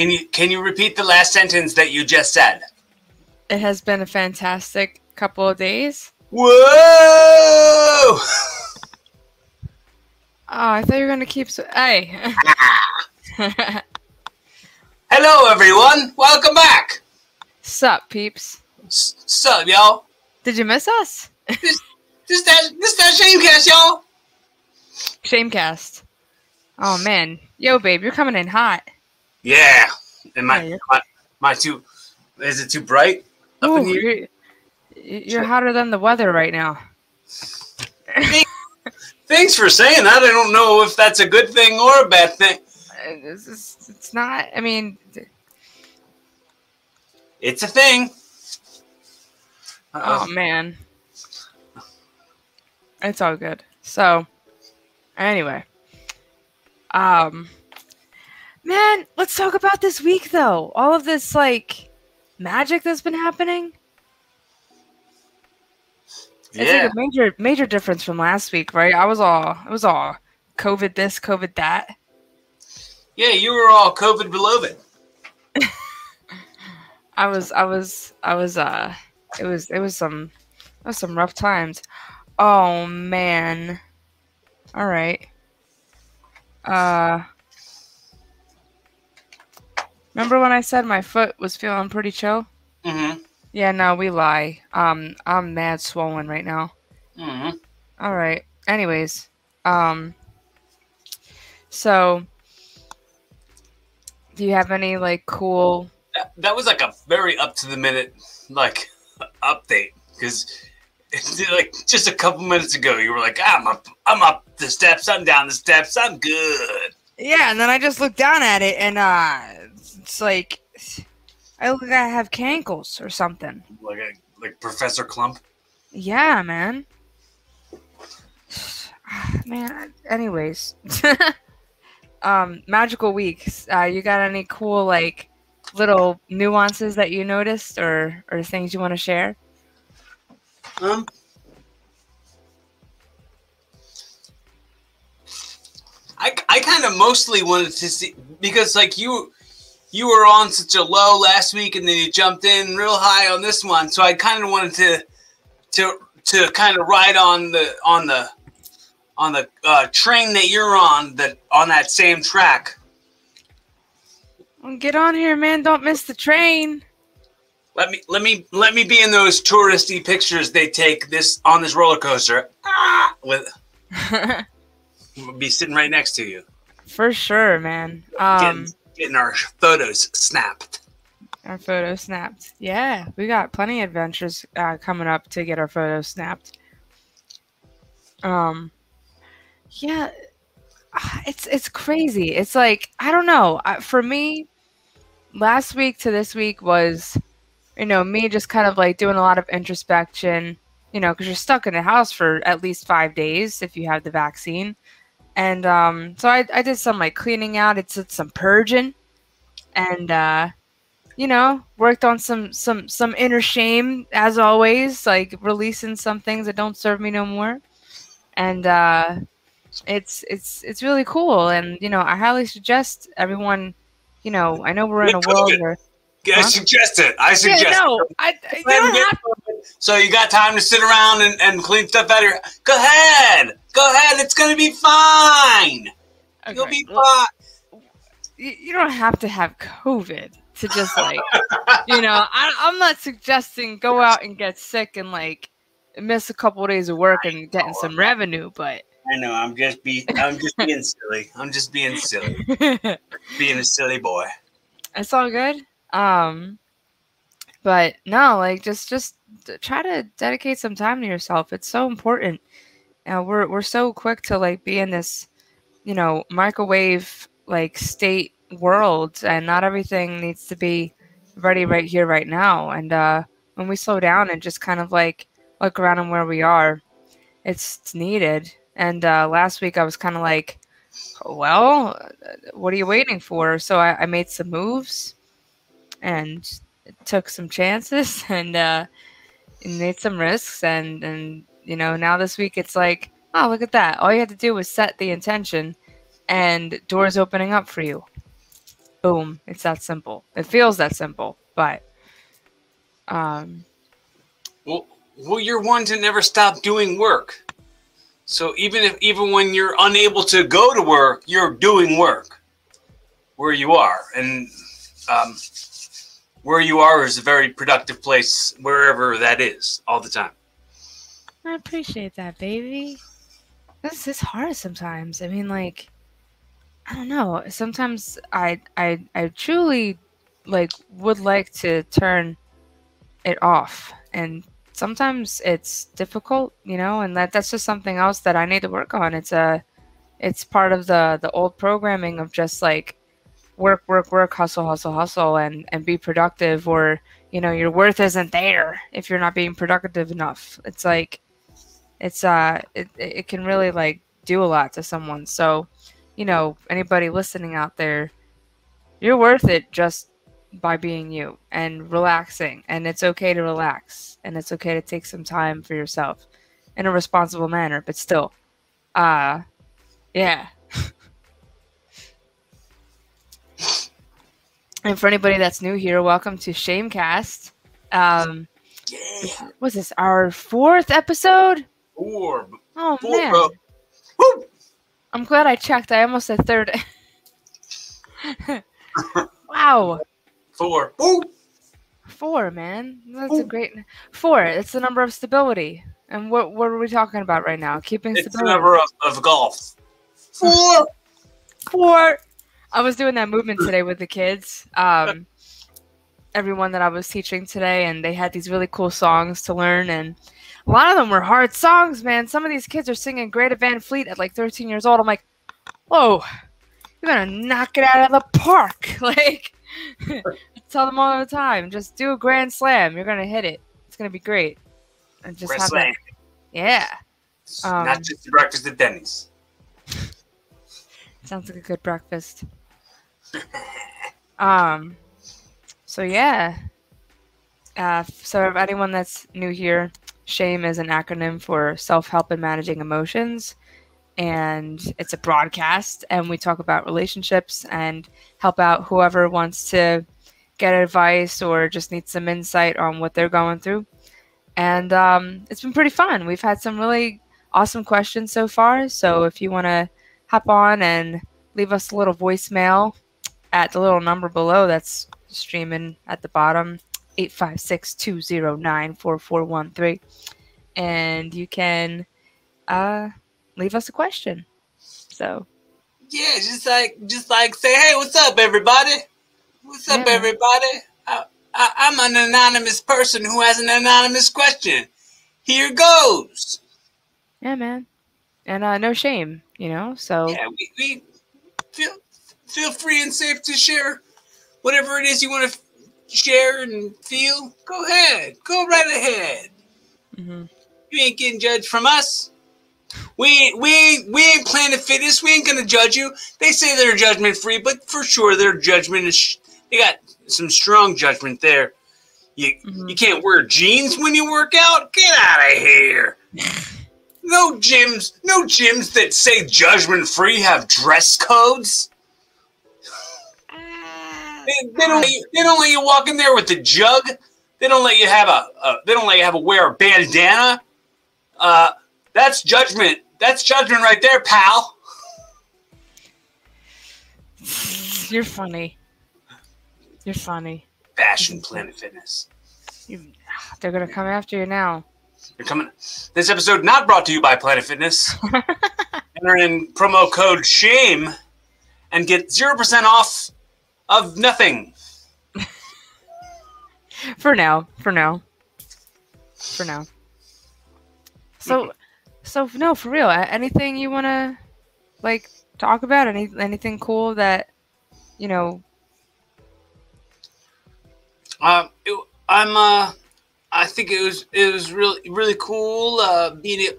Can you can you repeat the last sentence that you just said? It has been a fantastic couple of days. Whoa! Oh, I thought you were gonna keep. So- hey. Hello, everyone. Welcome back. Sup, peeps? S- Sup, y'all? Did you miss us? This that this that Shamecast, y'all. Shamecast. Oh man, yo, babe, you're coming in hot. Yeah. And my Yeah, my, my too is it too bright up Ooh, in here? you're, you're hotter than the weather right now. Thanks for saying that. I don't know if that's a good thing or a bad thing. Uh, It's, it's, not. I mean, It's a thing. oh Uh-oh. man, it's all good. So, anyway, um, man, let's talk about this week though. All of this like magic that's been happening. It's yeah. like a major major difference from last week, right? I was all it was all COVID this, COVID that. yeah, you were all COVID beloved. I was I was I was uh it was it was some it was some rough times. Oh man. All right. Uh Remember when I said my foot was feeling pretty chill? Mm-hmm. Yeah, no, we lie. Um I'm mad swollen right now. Mm-hmm. All right. Anyways, um so do you have any like cool That, that was like a very up to the minute like update because like just a couple minutes ago you were like I'm up I'm up the steps I'm down the steps I'm good. Yeah, and then I just looked down at it and uh it's like I look like I have cankles or something. Like a, like Professor Klump. Yeah, man. man, anyways. um magical weeks. Uh you got any cool like little nuances that you noticed or or things you want to share? Um. I, I kind of mostly wanted to see because like you you were on such a low last week and then you jumped in real high on this one so I kind of wanted to to to kind of ride on the on the on the uh, train that you're on that on that same track Get on here, man. Don't miss the train. let me let me let me be in those touristy pictures they take this on this roller coaster ah, with be sitting right next to you For sure, man. Um getting, getting our photos snapped. Our photo snapped. Yeah, we got plenty of adventures uh, coming up to get our photos snapped. Um, yeah, ah, it's it's crazy. It's like I don't know. For me, last week to this week was, you know, me just kind of like doing a lot of introspection. You know, because you're stuck in the house for at least five days if you have the vaccine, and um, so I I did some like cleaning out. It's, it's some purging, and uh you know, worked on some some some inner shame as always, like releasing some things that don't serve me no more. And uh it's it's it's really cool and you know, I highly suggest everyone, you know, I know we're in a world where I Huh? suggest it. I suggest yeah, no, it. I, I, you don't have COVID. So you got time to sit around and, and clean stuff out of your. Go ahead. Go ahead. It's gonna be fine. You'll be well, fine. you, you don't have to have COVID to just like you know, I, I'm not suggesting go out and get sick and like miss a couple of days of work and getting some revenue, but I know. I'm just be. I'm just being silly. I'm just being silly. Being a silly boy. it's all good um but no like just just try to dedicate some time to yourself it's so important. Uh, we're we're so quick to like be in this you know microwave like state world and not everything needs to be ready right here right now and uh when we slow down and just kind of like look around and where we are it's, it's needed. And uh last week i was kind of like well uh, what are you waiting for? So i, I made some moves and took some chances and uh made some risks and and you know now this week it's like oh look at that all you had to do was set the intention and doors opening up for you boom, it's that simple. It feels that simple, but um, well, well, you're one to never stop doing work. So even if even when you're unable to go to work, you're doing work where you are, and um, where you are is a very productive place wherever that is all the time. I appreciate that, baby. This is hard sometimes. I mean, like, I don't know. Sometimes I, I, I truly, like, would like to turn it off, and sometimes it's difficult, you know. And that that's just something else that I need to work on. It's a, it's part of the the old programming of just like work, work, work, hustle, hustle, hustle, and and be productive, or you know, your worth isn't there if you're not being productive enough. It's like, it's uh, it it can really like do a lot to someone. So, you know, anybody listening out there, you're worth it just by being you and relaxing, and it's okay to relax, and it's okay to take some time for yourself in a responsible manner, but still, uh, yeah. And for anybody that's new here, welcome to Shamecast. Um, Yeah, was this our fourth episode? four, Oh four, man, bro. Woo! I'm glad I checked. I almost said third. wow, Four. Woo! four, man. That's a great four. It's the number of stability. And what what are we talking about right now? Keeping It's the stability. number of, of golf. Four. four. I was doing that movement today with the kids. Um, everyone that I was teaching today, and they had these really cool songs to learn, and a lot of them were hard songs, man. Some of these kids are singing Greta Van Fleet at like 13 years old. I'm like, whoa, you're gonna knock it out of the park. Like, I tell them all the time, just do a grand slam. You're gonna hit it. It's gonna be great. And just have that. Yeah, Um, Not just the breakfast at Denny's. Sounds like a good breakfast. Um, so yeah. Uh, so if anyone that's new here, shame is an acronym for self-help and managing emotions, and it's a broadcast, and we talk about relationships and help out whoever wants to get advice or just needs some insight on what they're going through. And um, it's been pretty fun. We've had some really awesome questions so far. So if you want to hop on and leave us a little voicemail at the little number below that's streaming at the bottom 856-209-4413 and you can uh leave us a question so Yeah, just like just like say, hey, what's up, everybody? What's up, Yeah. everybody? I, I, I'm an anonymous person who has an anonymous question. Here goes. yeah man and uh no shame you know so Yeah, we, we feel feel free and safe to share whatever it is you want to share and feel. Go ahead, go right ahead. mhm. You ain't getting judged from us. We ain't, we ain't, we ain't Planet Fitness. We ain't gonna judge you. They say they're judgment free, but for sure their judgment is. Sh- they got some strong judgment there. You Mhm. you can't wear jeans when you work out. Get out of here. No gyms, no gyms that say judgment free have dress codes. They, they don't. Let you, they don't let you walk in there with the jug. They don't let you have a. a they don't let you have a wear a bandana. Uh, that's judgment. That's judgment right there, pal. you're funny you're funny Fashion Planet Fitness. you, they're gonna come after you now You're coming. This episode not brought to you by Planet Fitness. Enter in promo code SHAME and get zero percent off of nothing. for now for now for now so so no for real anything you want to like talk about any anything cool that you know Uh, it, I'm. Uh, I think it was. It was really, really cool. Uh, being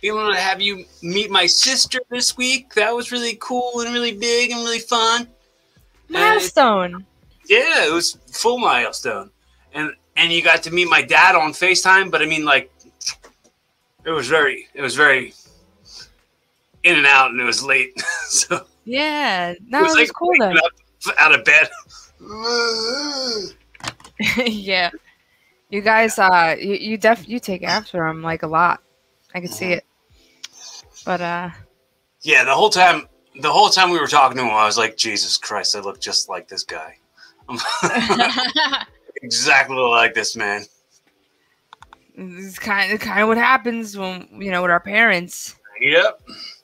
being able to have you meet my sister this week. That was really cool and really big and really fun. Milestone Yeah, it was full milestone, and and you got to meet my dad on Facetime. But I mean, like, it was very, it was very in and out, and it was late. so yeah it no was it was like cool though up out of bed. yeah. You guys, uh, you, you def you take after him like a lot. I could see it. But uh, Yeah, the whole time, the whole time we were talking to him, I was like, Jesus Christ, I look just like this guy. exactly like this man. it's kind of kind of what happens when you know with our parents. Yep.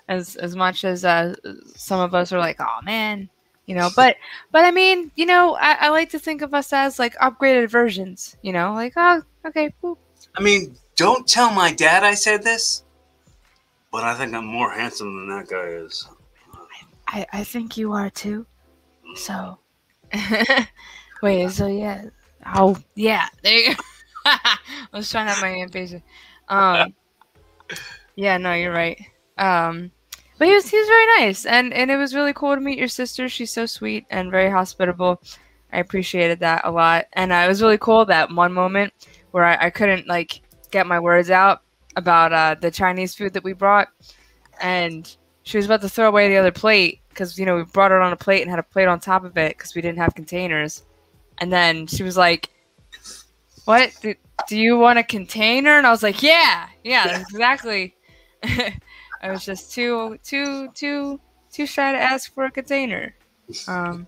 As as much as uh, some of us are like, oh man, you know. But but I mean, you know, I, I like to think of us as like upgraded versions. You know, like oh okay, boop. I mean, don't tell my dad I said this, but I think I'm more handsome than that guy is. I I think you are too. So wait, so yeah. Oh yeah, there you go. I was trying to have my hand patient. Um, yeah, no, you're right. Um, but he was he was very nice, and and it was really cool to meet your sister. She's so sweet and very hospitable. I appreciated that a lot, and uh, it was really cool that one moment where I, I couldn't like get my words out about uh, the Chinese food that we brought, and she was about to throw away the other plate because you know we brought it on a plate and had a plate on top of it because we didn't have containers, and then she was like, "What? Do, do you want a container?" And I was like, "Yeah, yeah, exactly." I was just too too too too shy to ask for a container. Um,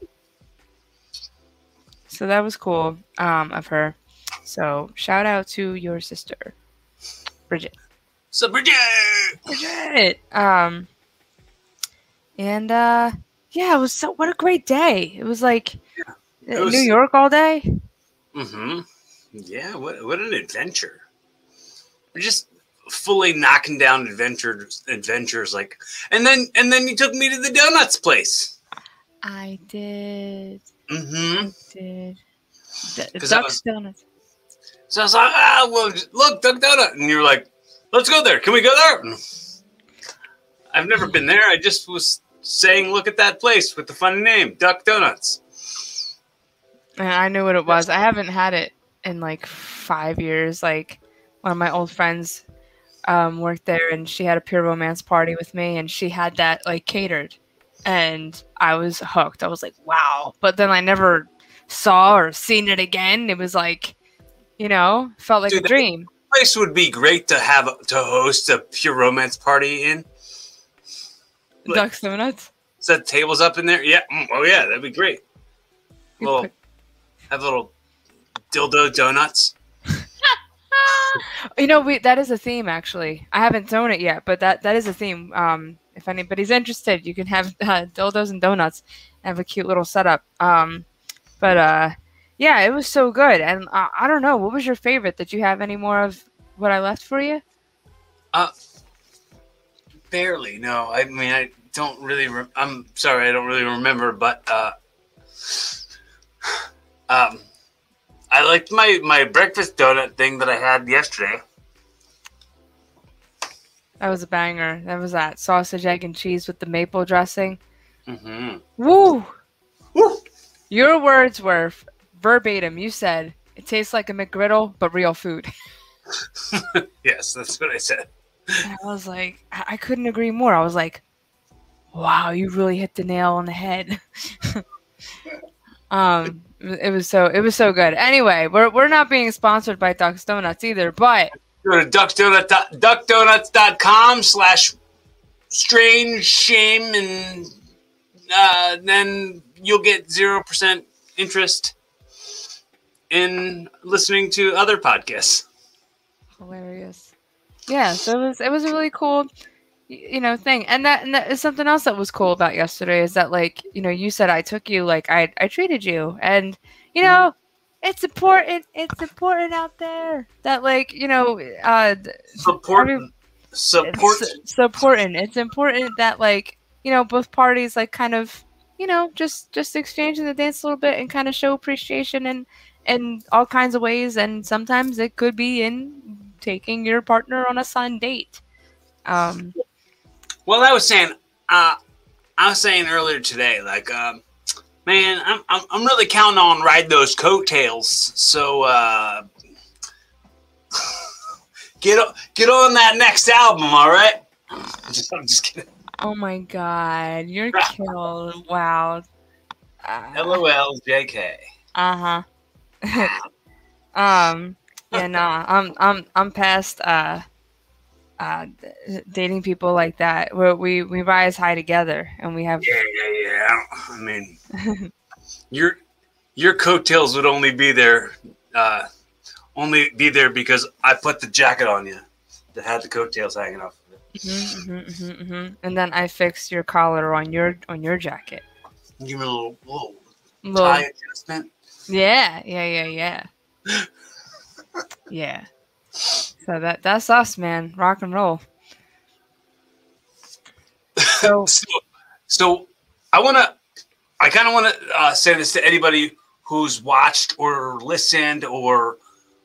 so that was cool um, of her. So shout out to your sister, Bridget. So Bridget. Bridget. Um, and uh, yeah, it was so. What a great day! It was like It uh, was- New York all day. Mm-hmm. Yeah. What what an adventure. We're just fully knocking down adventures adventures like and then and then you took me to the donuts place. I did. Mm-hmm. Did. D- 'Cause that Duck's was- Donuts. So I was like, ah, well, look, Duck Donut. And you were like, let's go there. Can we go there? I've never been there. I just was saying, look at that place with the funny name, Duck Donuts. And I knew what it was. I haven't had it in like five years. Like one of my old friends um, worked there, and she had a pure romance party with me, and she had that like catered, and I was hooked. I was like, wow. But then I never saw or seen it again. It was like, you know, felt like Dude, a dream. Place would be great to have to host a pure romance party in. Like- Duck's Donuts. Set tables up in there. Yeah. mm, Oh yeah, that'd be great. Well, put- have little dildo donuts. You know, we that is a theme actually. I haven't thrown it yet, but that that is a theme. Um, if anybody's interested, you can have uh, dildos and donuts. and Have a cute little setup. Um, but uh, yeah, it was so good. And uh, I don't know, what was your favorite? Did you have any more of what I left for you? Barely. No. I mean, I don't really. Re- I'm sorry. I don't really remember. But uh, um, I liked my my breakfast donut thing that I had yesterday. That was a banger. That was that sausage, egg, and cheese with the maple dressing. Mm-hmm. Woo! Woo! Your words were f- verbatim. You said it tastes like a McGriddle, but real food. Yes, that's what I said. And I was like, I-, I couldn't agree more. I was like, wow, you really hit the nail on the head. um, it was so it was so good. Anyway, we're we're not being sponsored by Duck's Donuts either, but Go to duckdonut, duckdonuts.com slash strange shame and uh, then you'll get 0% interest in listening to other podcasts. hilarious. Yeah, so it was it was a really cool you know thing and that and that is something else that was cool about yesterday is that like you know you said i took you like i i treated you and you know it's important it's important out there that like you know uh Support. Every- support. it's, important it's important that like you know both parties like kind of you know just just exchanging the dance a little bit and kind of show appreciation and in all kinds of ways and sometimes it could be in taking your partner on a sun date um Well, I was saying, uh, I was saying earlier today, like, um, man, I'm, I'm, I'm really counting on ride those coattails. So, uh, get o- get on that next album, all right? I'm just, I'm just kidding. oh my god you're killed wow Uh, LOL, JK. Uh huh. um. Yeah. Nah. I'm. I'm. I'm past. Uh. Uh, d- dating people like that. Where we we rise high together, and we have. Yeah, yeah, yeah. I, I mean, your your coattails would only be there, uh, only be there because I put the jacket on you that had the coattails hanging off of it. hmm hmm hmm hmm And then I fixed your collar on your on your jacket. Give me a little, little Little- tie adjustment. Yeah, yeah, yeah, yeah. yeah. So that that's us, man. Rock and roll. So So, so I want to, I kind of want to uh, say this to anybody who's watched or listened or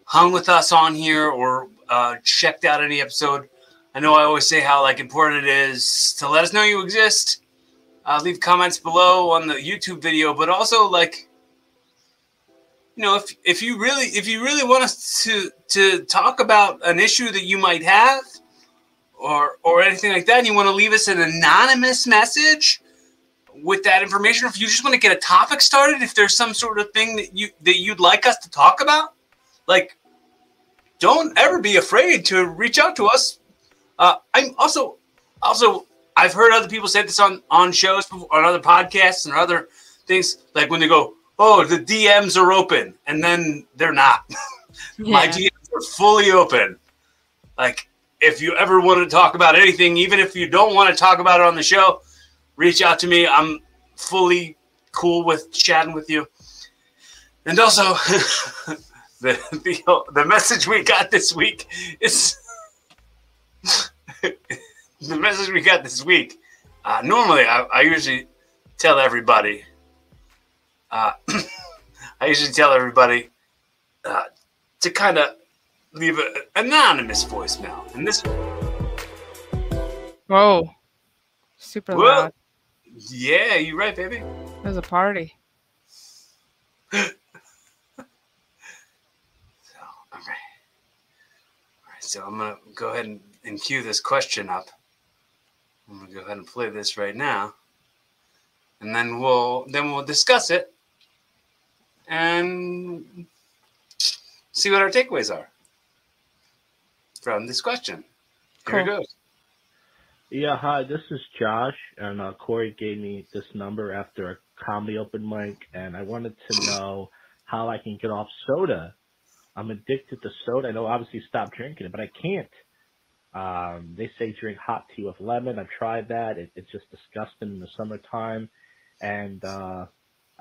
hung with us on here or uh, checked out any episode. I know I always say how like important it is to let us know you exist. Uh, leave comments below on the YouTube video, but also like, you know, if if you really if you really want us to to talk about an issue that you might have, or or anything like that, and you want to leave us an anonymous message with that information, or if you just want to get a topic started, if there's some sort of thing that you that you'd like us to talk about, like don't ever be afraid to reach out to us. Uh, I'm also also I've heard other people say this on on shows before, on other podcasts and other things like when they go, "Oh, the DMs are open," and then they're not. My. DMs are fully open. Like, if you ever want to talk about anything, even if you don't want to talk about it on the show, reach out to me. I'm fully cool with chatting with you. And also, the, the the message we got this week is the message we got this week. Uh, normally, I, I usually tell everybody. Uh, I usually tell everybody uh, to kind of leave an anonymous voicemail. And this, Whoa. Super Whoa. loud. yeah, you're right, baby. There's a party. So, all right. All right, so I'm going to go ahead and, and cue this question up. I'm going to go ahead and play this right now. And then we'll then we'll discuss it and see what our takeaways are from this question. Here it Cool. goes. Yeah, hi, this is Josh, and uh, Corey gave me this number after a comedy open mic, and I wanted to know how I can get off soda. I'm addicted to soda. I know obviously stop drinking it, but I can't. Um, they say drink hot tea with lemon. I've tried that. It, it's just disgusting in the summertime, and uh,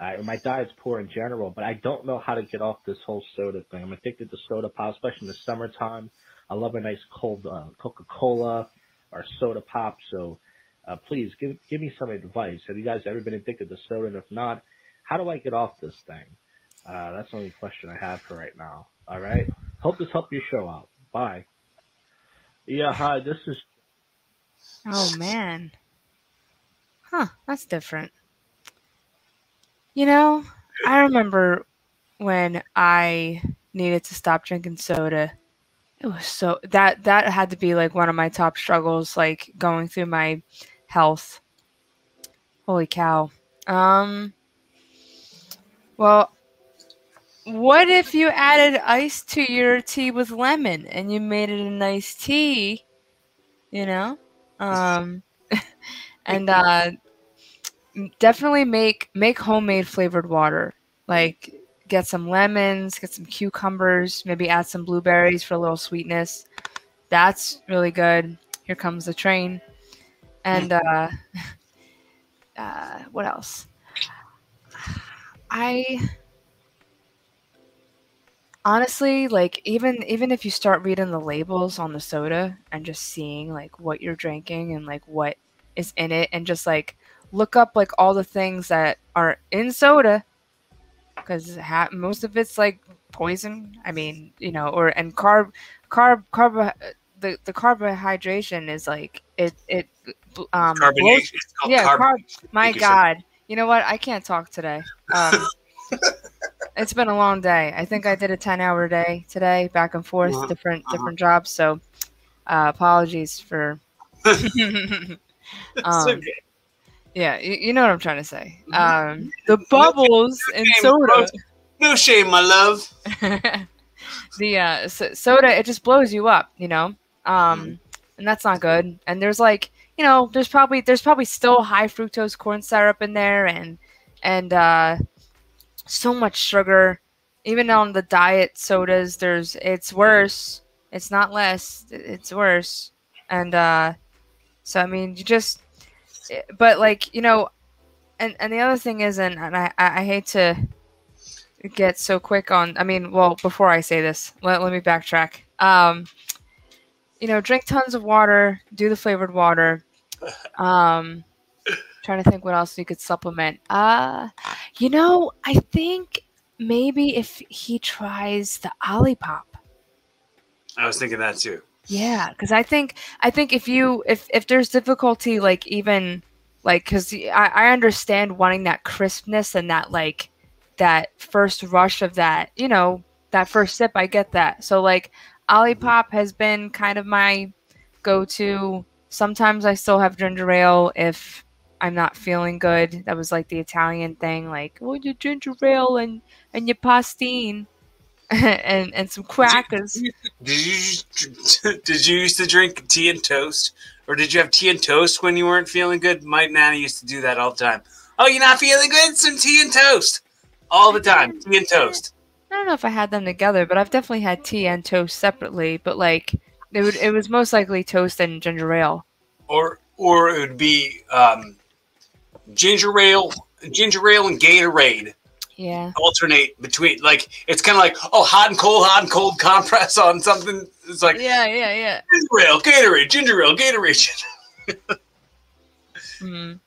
I, my diet's poor in general, but I don't know how to get off this whole soda thing. I'm addicted to soda pop, especially in the summertime. I love a nice cold uh, Coca-Cola or soda pop. So uh, please give give me some advice. Have you guys ever been addicted to soda? And if not, how do I get off this thing? Uh, that's the only question I have for right now. All right. Hope this helped your show out. Bye. Yeah. Hi. This is Oh man. Huh, that's different. You know, I remember when I needed to stop drinking soda. It was so that that had to be like one of my top struggles like going through my health. Holy cow. Um well, what if you added ice to your tea with lemon and you made it a nice tea, you know? um and uh definitely make make homemade flavored water. Like get some lemons get some cucumbers maybe add some blueberries for a little sweetness. That's really good. Here comes the train. And uh uh what else? I honestly like even even if you start reading the labels on the soda and just seeing like what you're drinking and like what is in it and just like look up like all the things that are in soda because ha- most of it's like poison i mean you know or and carb carb carb the the carbohydration is like it it um blows- Carbonation. It's yeah, carb-. My God, you know what? I can't talk today. Um, it's been a long day. I think I did a ten-hour day today, back and forth, Uh-huh, different uh-huh. different jobs. So, uh, apologies for. Um, okay. Yeah, you, you know what I'm trying to say. Mhm. Um, the bubbles in shame, soda. No shame, my love. the uh, so- soda it just blows you up, you know. Mm-hmm. Um, and that's not good. And there's like, you know, there's probably there's probably still high fructose corn syrup in there, and and uh, so much sugar. Even on the diet sodas, there's it's worse. It's not less. It's worse. And uh, so I mean, you just, but like you know, and and the other thing is, and, and I I hate to get so quick on i mean well before i say this let, let me backtrack. Um you know drink tons of water do the flavored water. Um trying to think what else you could supplement. Uh you know i think maybe if he tries the olipop. I was thinking that too. Yeah, because I think I think if you if if there's difficulty like even like because I, I understand wanting that crispness and that like that first rush of that you know that first sip I get that so like Olipop has been kind of my go to. Sometimes I still have ginger ale if I'm not feeling good. That was like the Italian thing, like oh your ginger ale and and your pastine and and some crackers. Did you did you used to drink tea and toast, or did you have tea and toast when you weren't feeling good? My nana used to do that all the time. Oh, you're not feeling good? Some tea and toast all the time. Tea and toast. I don't know if I had them together, but I've definitely had tea and toast separately. But like, it would it was most likely toast and ginger ale. or or it would be um, ginger ale, ginger ale and Gatorade Yeah, alternate between. Like it's kind of like oh, hot and cold, hot and cold compress on something. It's like yeah, yeah, yeah. ginger ale, Gatorade, ginger ale, Gatorade. Mm.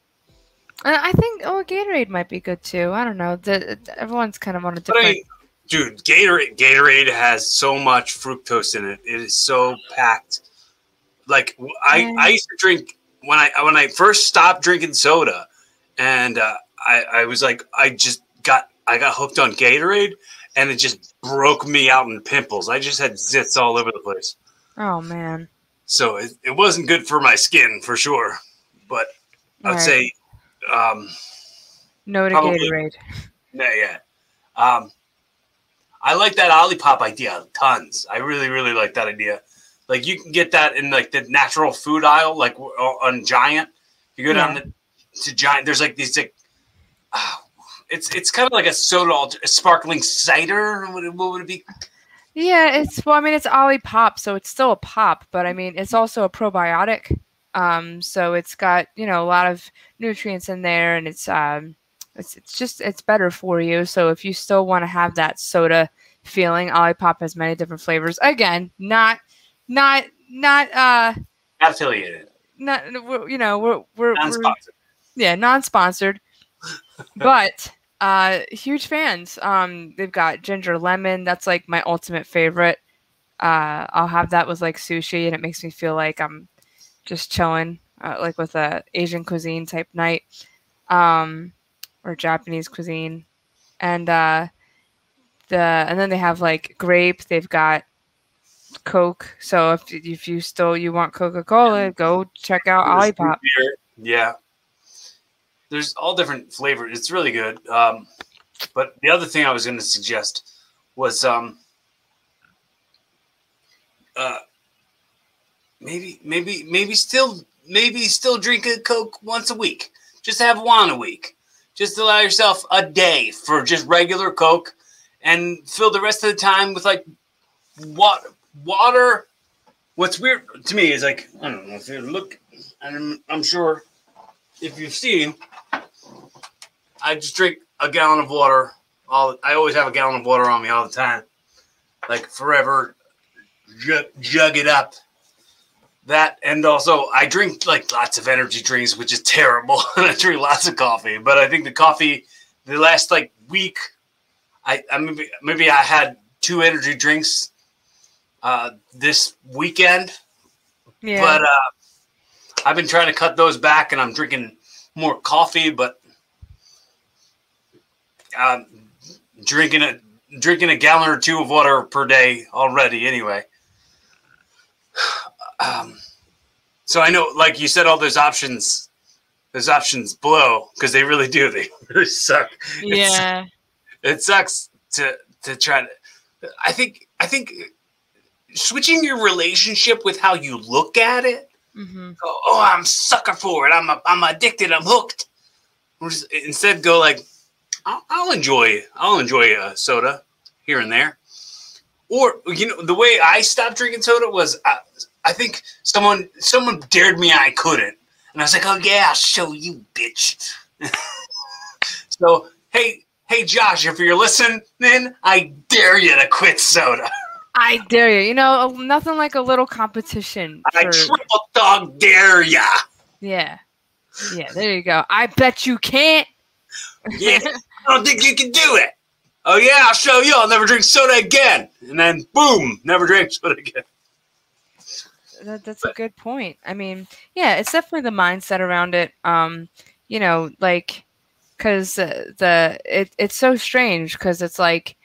I think oh, Gatorade might be good too. I don't know. The, everyone's kind of on a But I different. dude, Gatorade, Gatorade has so much fructose in it. It is so packed. Like I, Yeah. I used to drink when I when I first stopped drinking soda, and uh, I, I was like, I just got I got hooked on Gatorade, and it just broke me out in pimples. I just had zits all over the place. oh man. So it, it wasn't good for my skin for sure. But I'd Alright. say, um, no to probably- Gatorade. Yeah, yeah. Um, I like that Olipop idea tons. I really, really like that idea. Like you can get that in like the natural food aisle, like on Giant. You go down Yeah. the, to Giant. There's like these like, ah, it's it's kind of like a soda, a sparkling cider. What, would- what would it be? Yeah, it's well, I mean, it's Olipop, so it's still a pop, but I mean, it's also a probiotic. Um, so it's got you know a lot of nutrients in there, and it's um, it's it's just it's better for you. So if you still want to have that soda feeling, Olipop has many different flavors. Again, not not not uh Affiliated, not you know we're we're, we're yeah non-sponsored but uh huge fans. Um they've got ginger lemon. That's like my ultimate favorite. Uh i'll have that with like sushi and it makes me feel like i'm just chilling uh, like with a asian cuisine type night um or japanese cuisine. And uh the and then they have like grape. They've got coke. So if if you still you want coca-cola go check out olipop. Yeah. There's all different flavors. It's really good. Um, but the other thing I was going to suggest was um, uh, maybe, maybe, maybe still, maybe still drink a Coke once a week. Just have one a week. Just allow yourself a day for just regular Coke, and fill the rest of the time with like water. Water. What's weird to me is like I don't know if you look, and I'm, I'm sure if you've seen, I just drink a gallon of water. All I always have a gallon of water on me all the time, like forever. Jug, jug it up. That and also I drink like lots of energy drinks, which is terrible, and I drink lots of coffee. But I think the coffee, the last like week, I, I maybe maybe I had two energy drinks uh, this weekend, yeah but uh, I've been trying to cut those back, and I'm drinking more coffee, but um, drinking a drinking a gallon or two of water per day already. Anyway, um, so I know, like you said, all those options those options blow because they really do. They really suck. Yeah. It sucks to to try to. I think I think switching your relationship with how you look at it. hmm Go, oh, I'm sucker for it. I'm a, I'm addicted. I'm hooked. Instead, go like, I'll, I'll enjoy. I'll enjoy a soda here and there. Or you know, the way I stopped drinking soda was, I, I think someone someone dared me. and I couldn't, and I was like, oh yeah, I'll show you, bitch. so hey, hey, Josh, if you're listening, I dare you to quit soda. I dare you. You know, nothing like a little competition. I triple dog dare ya. yeah. Yeah, there you go. I bet you can't. Yeah, I don't think you can do it. Oh yeah, I'll show you. I'll never drink soda again. And then boom, never drink soda again. That, that's a good point. I mean, yeah, it's definitely the mindset around it. Um, you know, like because uh, the it, it's so strange because it's like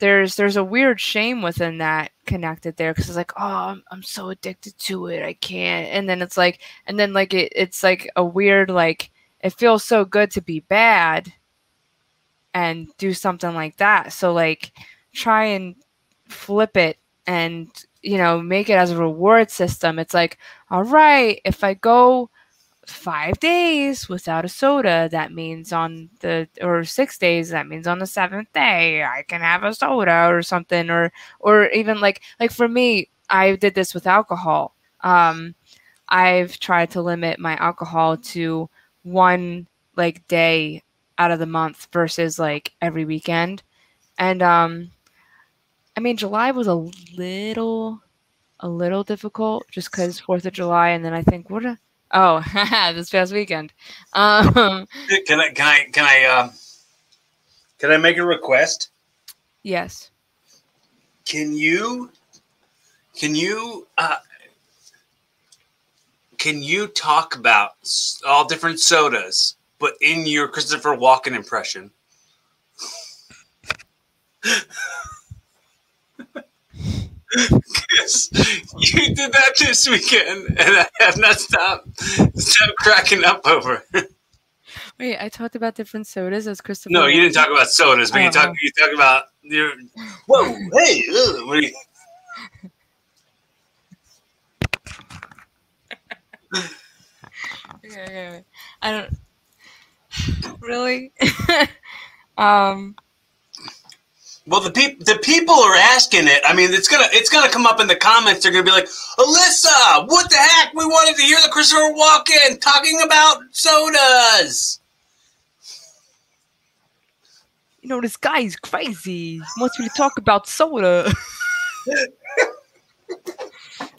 there's there's a weird shame within that connected there because it's like oh I'm, I'm so addicted to it I can't and then it's like and then like it, it's like a weird like it feels so good to be bad and do something like that. So like try and flip it and you know make it as a reward system. It's like all right if i go five days without a soda that means on the or six days that means on the seventh day i can have a soda or something or or even like like for me i did this with alcohol. Um i've tried to limit my alcohol to one like day out of the month versus like every weekend and um i mean july was a little a little difficult just because fourth of july and then i think what a Oh, this past weekend. Um, Can I can I can I um can I make a request? yes. Can you can you uh can you talk about all different sodas, but in your Christopher Walken impression? You did that this weekend, and I have not stopped stopped cracking up over. it. Wait, I talked about different sodas as Christopher. No, you didn't talk about sodas, but you Oh, talk oh. you talk about your. Whoa, hey, ugh, what are you? Okay, okay, wait. I don't. Really? um. Well, the people the people are asking it. I mean, it's gonna it's gonna come up in the comments. They're gonna be like, Alyssa, what the heck? We wanted to hear the Christopher Walken talking about sodas. You know, this guy is crazy. He wants me to talk about soda.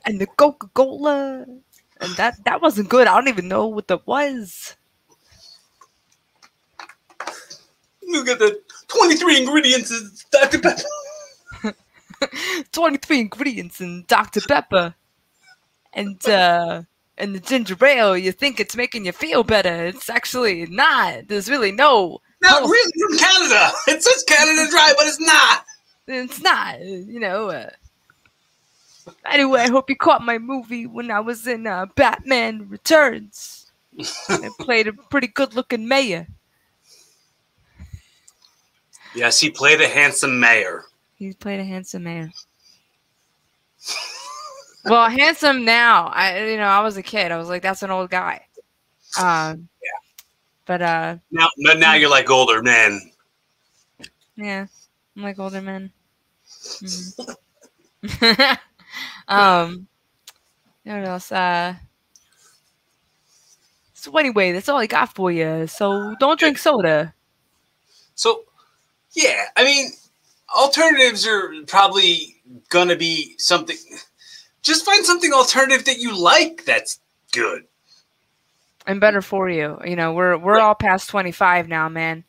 and the Coca Cola. And that that wasn't good. I don't even know what that was. Look at the twenty three ingredients in Dr Pepper. 23 ingredients in Dr. Pepper. And uh and the ginger ale, you think it's making you feel better. It's actually not. There's really no Not Oh. really from Canada. It says Canada Dry, but it's not. it's not, you know. Uh, anyway, I hope you caught my movie when I was in uh, Batman Returns. I played a pretty good-looking mayor. Yes, he played a handsome mayor. He played a handsome mayor. well, handsome now. I, you know, I was a kid. I was like, that's an old guy. Um, Yeah. But uh, Now, but now you're like older men. yeah, I'm like older men. Mhm. um, what else? Uh, so anyway, that's all I got for you. So don't drink soda. So, yeah, I mean, alternatives are probably going to be something. Just find something alternative that you like that's good. and better for you. You know, we're we're all past 25 now, man.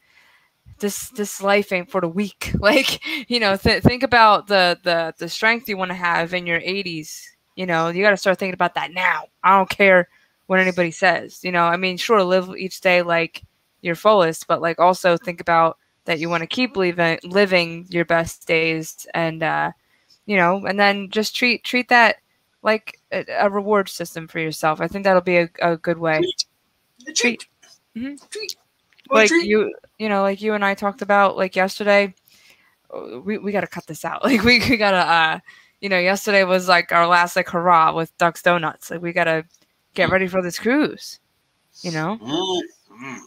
This this life ain't for the weak. Like, you know, th- think about the the the strength you want to have in your 80s. You know, you got to start thinking about that now. I don't care what anybody says. You know, I mean, sure, live each day like your fullest, but like also think about that you want to keep living living your best days, and uh, you know, and then just treat treat that like a, a reward system for yourself. I think that'll be a, a good way. Treat. Treat. Mhm. Treat. Like treat? you you know like you and i talked about like yesterday we, we gotta cut this out like we, we gotta uh you know yesterday was like our last like hurrah with ducks donuts like we gotta get ready for this cruise you know Mm, mm.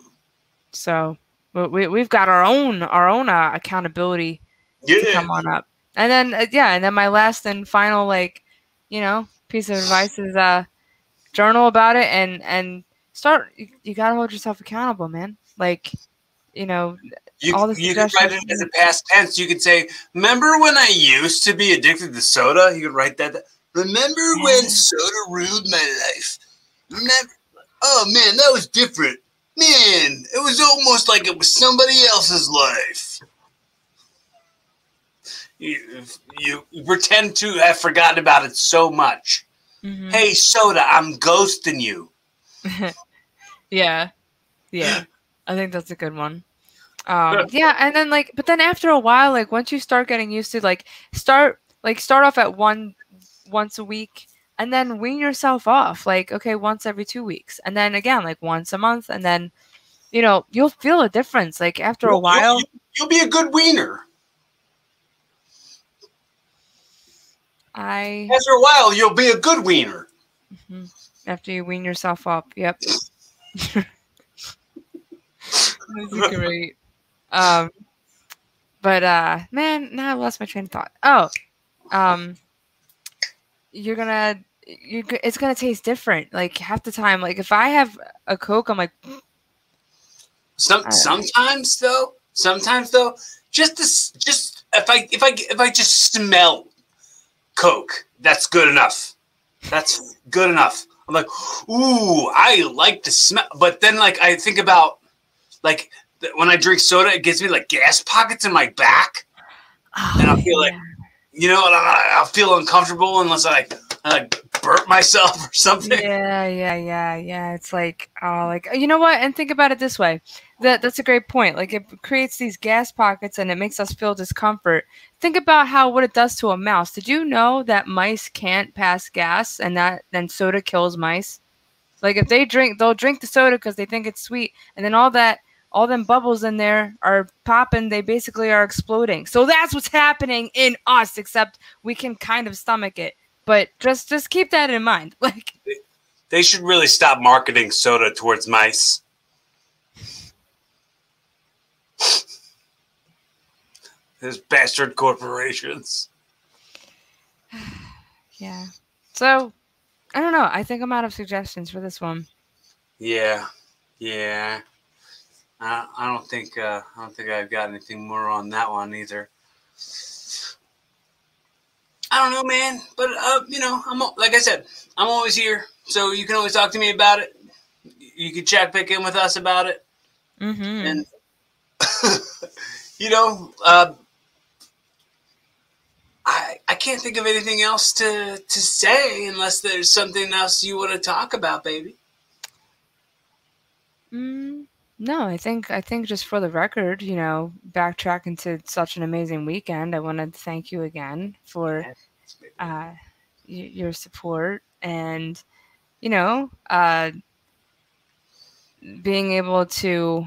so we, we, we've got our own our own uh, accountability to come on up and then uh, yeah and then my last and final like you know piece of advice is uh journal about it and and start you, you gotta hold yourself accountable man like you know You, all the you could write it as a past tense. You could say, "Remember when I used to be addicted to soda?" You could write that. down. Remember when soda ruled my life? Remember? Oh man, that was different. Man, it was almost like it was somebody else's life. You, you you pretend to have forgotten about it so much. mhm. Hey, soda, I'm ghosting you. Yeah. Yeah. I think that's a good one. Um, yeah, and then like but then after a while, like once you start getting used to like start like start off at one once a week and then wean yourself off like okay once every two weeks and then again like once a month and then you know you'll feel a difference like after a You'll- while you'll, you'll be a good wiener. i After a while, you'll be a good wiener. Mhm. after you wean yourself up yep great. Um, but uh, man, now I lost my train of thought. Oh, um, you're gonna, you are it's gonna taste different. Like half the time, like if I have a Coke, I'm like, Some Uh, sometimes though, sometimes though, just this, just if I if I if I just smell Coke, that's good enough. That's good enough. I'm like, ooh, I like the smell. But then like I think about like th- when I drink soda, it gives me like gas pockets in my back. oh, And I feel like- You know, and I, I'll feel uncomfortable unless I like I like burp myself or something. Yeah, yeah, yeah, yeah. It's like, oh, like you know what? And think about it this way. That that's a great point. Like it creates these gas pockets and it makes us feel discomfort. Think about how what it does to a mouse. Did you know that mice can't pass gas and that then soda kills mice? Like if they drink, they'll drink the soda because they think it's sweet, and then all that, all them bubbles in there are popping. They basically are exploding. So that's what's happening in us. Except we can kind of stomach it. But just just keep that in mind. Like They should really stop marketing soda towards mice. Those bastard corporations. Yeah. So, I don't know. I think I'm out of suggestions for this one. Yeah, yeah. I, I don't think uh, I don't think I've got anything more on that one either. I don't know, man. But uh, you know, I'm like I said, I'm always here, so you can always talk to me about it. You can check back in with us about it. Mm-hmm. and you know, uh, I I can't think of anything else to to say unless there's something else you want to talk about, baby. Mm, no, I think I think just for the record, you know, backtracking to such an amazing weekend, I want to thank you again for uh, your support and you know uh, being able to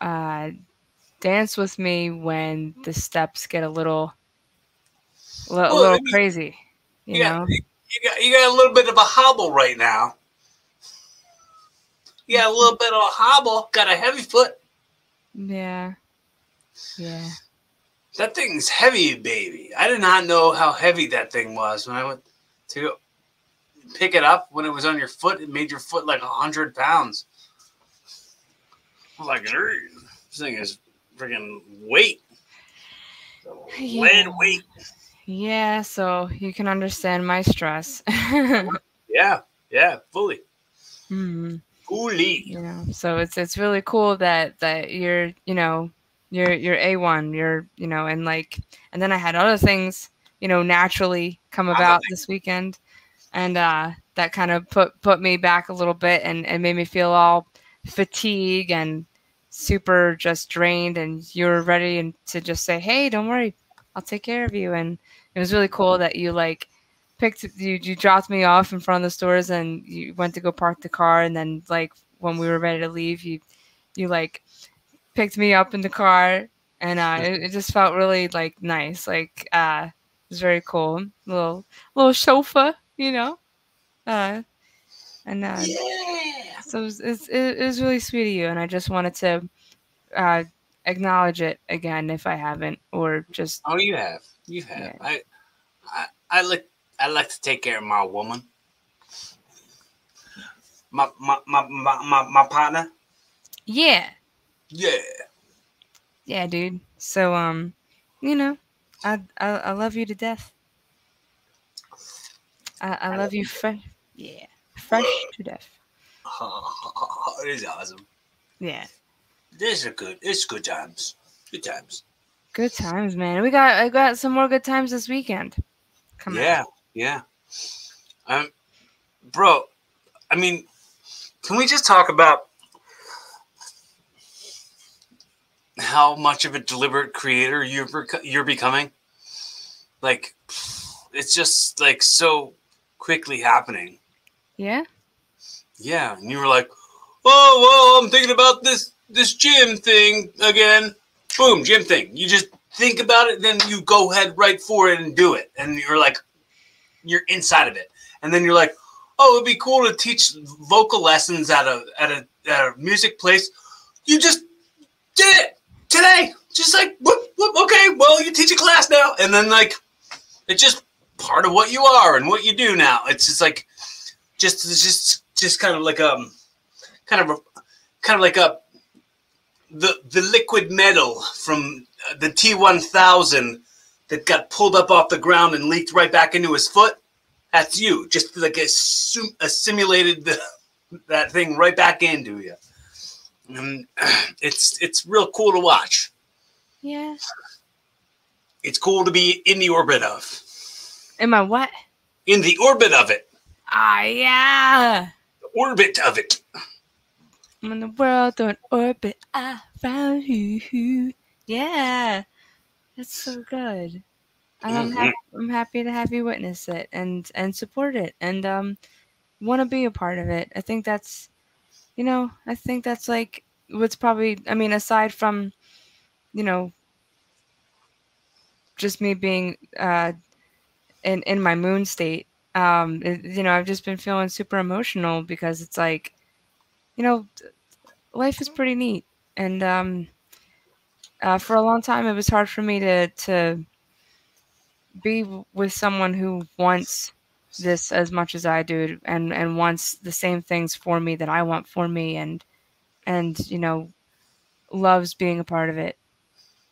uh, dance with me when the steps get a little a li- Well, little I mean, crazy you You know got, you got you got a little bit of a hobble right now. You got a little bit of a hobble. Got a heavy foot. yeah yeah That thing's heavy, baby. I did not know how heavy that thing was when I went to pick it up. When it was on your foot, it made your foot like a hundred pounds. Like, "Err, this thing is freaking weight. Lead weight. Yeah, so you can understand my stress. Yeah, yeah, fully. mm, You know, so it's it's really cool that that you're you know you're you're a one you're you know and like and then I had other things you know naturally come about this weekend, and uh, that kind of put put me back a little bit and and made me feel all fatigue and super just drained. And you were ready and to just say hey don't worry I'll take care of you. And it was really cool that you like picked you you dropped me off in front of the stores and you went to go park the car and then like when we were ready to leave, you you like picked me up in the car, and uh, it, it just felt really like nice. Like uh, it was very cool. Little little chauffeur, you know. Uh, and uh, Yeah. so it was, it's- it, it was really sweet of you, and I just wanted to uh, acknowledge it again if I haven't, or just Oh, you have. You have. Yeah. I, I, I like. I like to take care of my woman. My my my my my, my partner. yeah, Yeah. yeah, dude. So um, you know, I I, I love you to death. I, I love you fresh, yeah, fresh to death. it is awesome. Yeah, This is good. It's good times. Good times. good times, man. We got I got some more good times this weekend. Come on. Yeah. Um, bro. I mean, can we just talk about how much of a deliberate creator you're bec- you're becoming? Like, it's just like so quickly happening. Yeah. Yeah, and you were like, "Oh, well, I'm thinking about this this gym thing again." Boom, gym thing. You just think about it, then you go ahead right for it and do it, and you're like, you're inside of it, and then you're like, "Oh, it'd be cool to teach vocal lessons at a at a, at a music place." You just did it today, just like, whoop, whoop, okay, well, you teach a class now, and then like, it's just part of what you are and what you do now. It's just like just just just kind of like um kind of a kind of like a the the liquid metal from the T1000 that got pulled up off the ground and leaked right back into his foot. That's you. Just like a, sim- assimilated the, that thing right back into you. And it's it's real cool to watch. Yeah. It's cool to be in the orbit of. Am I what? In the orbit of it. Ah, yeah. The Orbit of it. I'm in the world on orbit. I found you. Yeah. That's so good. And I'm, Mhm. happy, I'm happy to have you witness it and and support it and um want to be a part of it. I think that's you know, I think that's like what's probably I mean aside from you know just me being uh in in my moon state um it- you know, I've just been feeling super emotional because it's like you know, life is pretty neat and um uh, for a long time it was hard for me to to be with someone who wants this as much as I do and and wants the same things for me that I want for me and and you know loves being a part of it.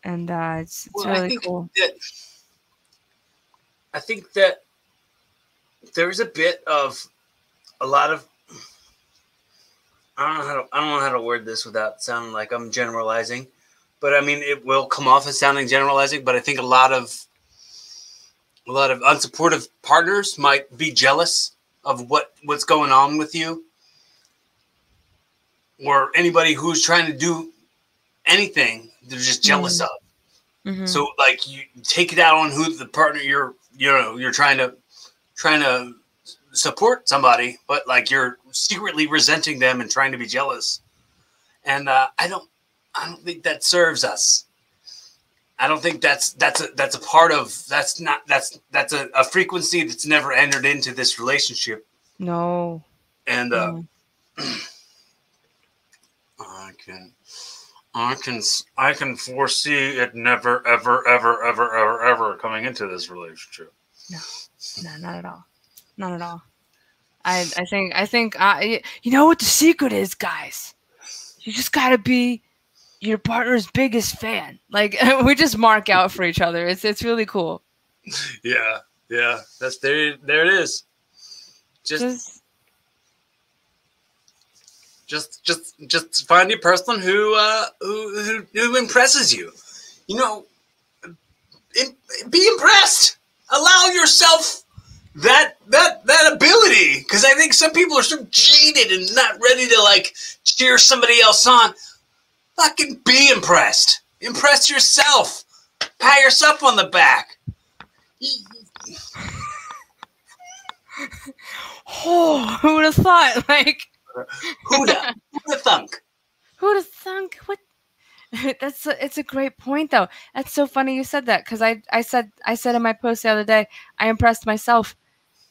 And uh, it's it's Well, I really think cool. that I think that there's a bit of a lot of I don't know how to I don't know how to word this without sounding like I'm generalizing, but I mean it will come off as sounding generalizing. But I think a lot of a lot of unsupportive partners might be jealous of what what's going on with you, or anybody who's trying to do anything they're just jealous of. Mhm. So like you take it out on who the partner you're you know you're trying to trying to support somebody, but like you're secretly resenting them and trying to be jealous. And uh, I don't I don't think that serves us. I don't think that's that's a that's a part of that's not that's that's a, a frequency that's never entered into this relationship. no And uh, no. I can, I can, I can foresee it never, ever, ever, ever, ever, ever coming into this relationship. no not at all not at all I I think I think I you know what the secret is guys you just gotta be your partner's biggest fan like we just mark out for each other it's it's really cool Yeah, yeah, that's there. There it is. Just, just just, just, just find a person who, uh, who, who, who impresses you. You know, im- be impressed. Allow yourself that that that ability because I think some people are so jaded and not ready to like cheer somebody else on. Fucking be impressed. Impress yourself. Pat yourself on the back. Oh, who would have thought? Like, Who'da who'da thunk? Who'd have thunk? What? That's a, it's a great point though. That's so funny you said that because I I said I said in my post the other day I impressed myself,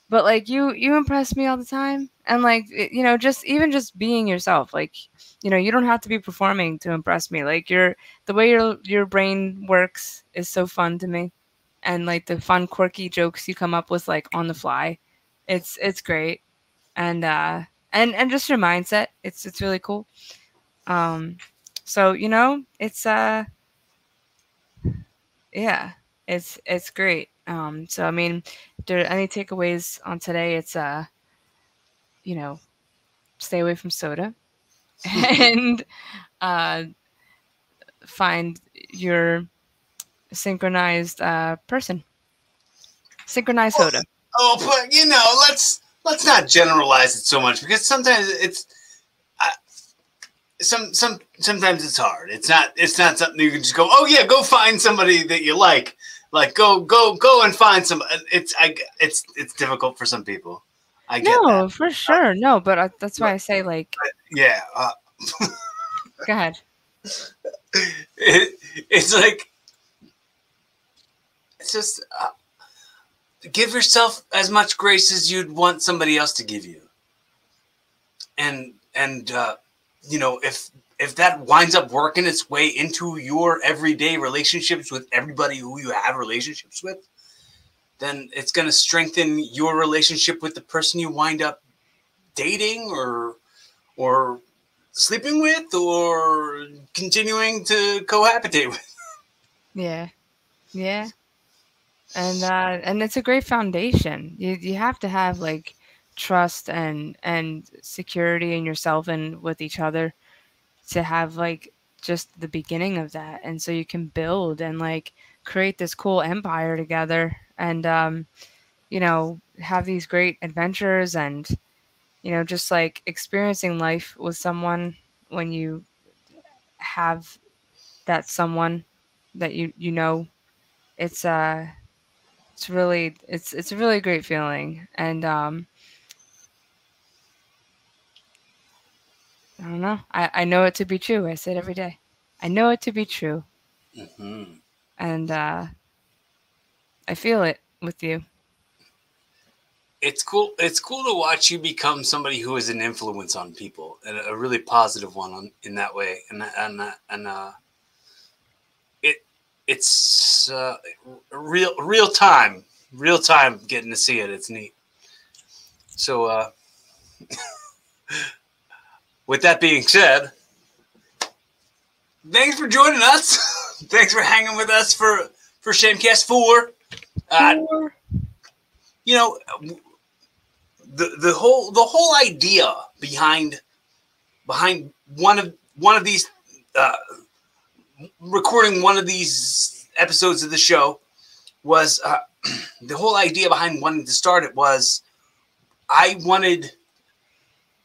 but like you you impress me all the time and like you know just even just being yourself like you know you don't have to be performing to impress me. Like your the way your your brain works is so fun to me. And like the fun quirky jokes you come up with like on the fly it's it's great. And uh and and just your mindset it's it's really cool. Um so you know it's uh yeah it's it's great. Um so i mean there are any takeaways on today? It's uh you know stay away from soda and uh find your synchronized uh person synchronized soda Oh, but you know, let's let's not generalize it so much because sometimes it's some some sometimes it's hard. It's not it's not something you can just go. Oh yeah, go find somebody that you like. Like go go go and find some. It's I it's it's difficult for some people. I get no that. for sure no but uh, that's why i say like Yeah, uh, go ahead it, it's like it's just uh, give yourself as much grace as you'd want somebody else to give you and and uh, you know if if that winds up working its way into your everyday relationships with everybody who you have relationships with then it's going to strengthen your relationship with the person you wind up dating or or sleeping with or continuing to cohabitate with. Yeah. Yeah. And uh and it's a great foundation. You you have to have like trust and and security in yourself and with each other to have like just the beginning of that and so you can build and like create this cool empire together and um you know have these great adventures and you know just like experiencing life with someone when you have that someone that you you know it's uh it's really it's it's a really great feeling. And um i don't know. I i know it to be true. I say it every day. I know it to be true. Mm-hmm. And uh i feel it with you It's cool. It's cool to watch you become somebody who is an influence on people, and a really positive one on, in that way. And and and uh, it it's uh, real real time, real time getting to see it. It's neat. So, uh, with that being said, thanks for joining us. thanks for hanging with us for for Shamecast Four. Uh, you know the the whole the whole idea behind behind one of one of these uh, recording one of these episodes of the show was uh, the whole idea behind wanting to start it was I wanted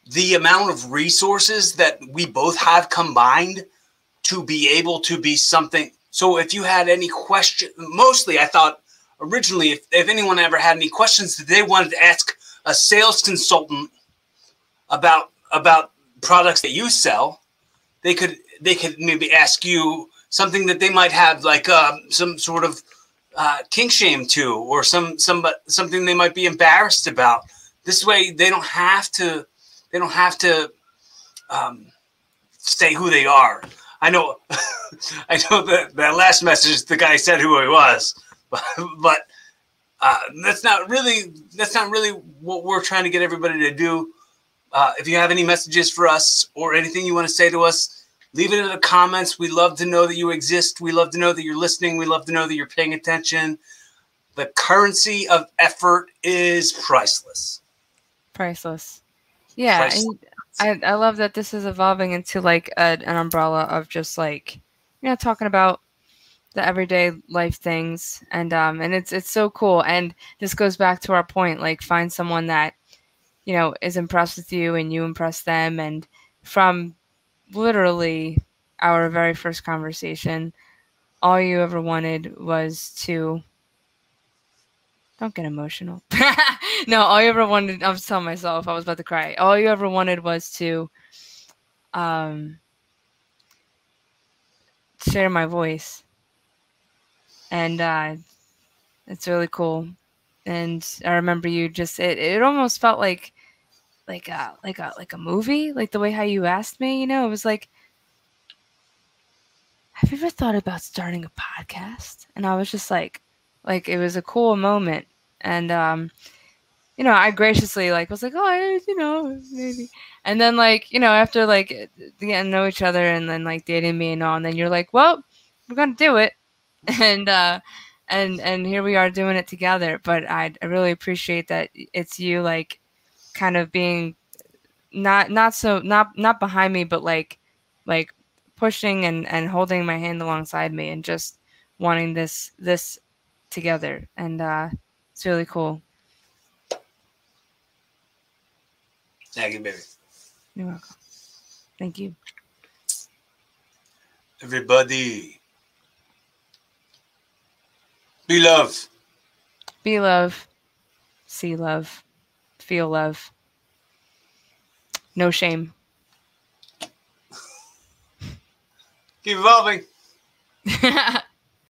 the amount of resources that we both have combined to be able to be something. So if you had any question, mostly I thought originally if, if anyone ever had any questions that they wanted to ask a sales consultant about about products that you sell, they could they could maybe ask you something that they might have like um, some sort of uh, kink shame to, or some some something they might be embarrassed about. This way, they don't have to they don't have to um, say who they are. I know I know that that last message the guy said who he was, but, but uh, that's not really that's not really what we're trying to get everybody to do. Uh, if you have any messages for us or anything you want to say to us, leave it in the comments. We love to know that you exist. We love to know that you're listening. We love to know that you're paying attention. The currency of effort is priceless. priceless yeah Priceless. and I, I love that this is evolving into like a, an umbrella of just like you know talking about the everyday life things. And um and it's it's so cool. And this goes back to our point like find someone that you know is impressed with you and you impress them. And from literally our very first conversation all you ever wanted was to don't get emotional. no, all you ever wanted, I was telling myself, I was about to cry. All you ever wanted was to um, share my voice. And uh, it's really cool. And I remember you just, it, it almost felt like, like a, like a, like a movie, like the way how you asked me, you know, it was like, have you ever thought about starting a podcast? And I was just like, like it was a cool moment. And, um, you know, I graciously like was like, oh, you know, maybe. And then like, you know, after like getting to know each other and then like dating me and all, and then you're like, well, we're gonna do it, and uh, and and here we are doing it together. But I, I really appreciate that it's you like, kind of being, not not so not not behind me, but like, like pushing and and holding my hand alongside me and just wanting this this together, and uh, it's really cool. Thank you, baby. You're welcome. Thank you. Everybody. Be love. Be love. See love. Feel love. No shame. Keep evolving.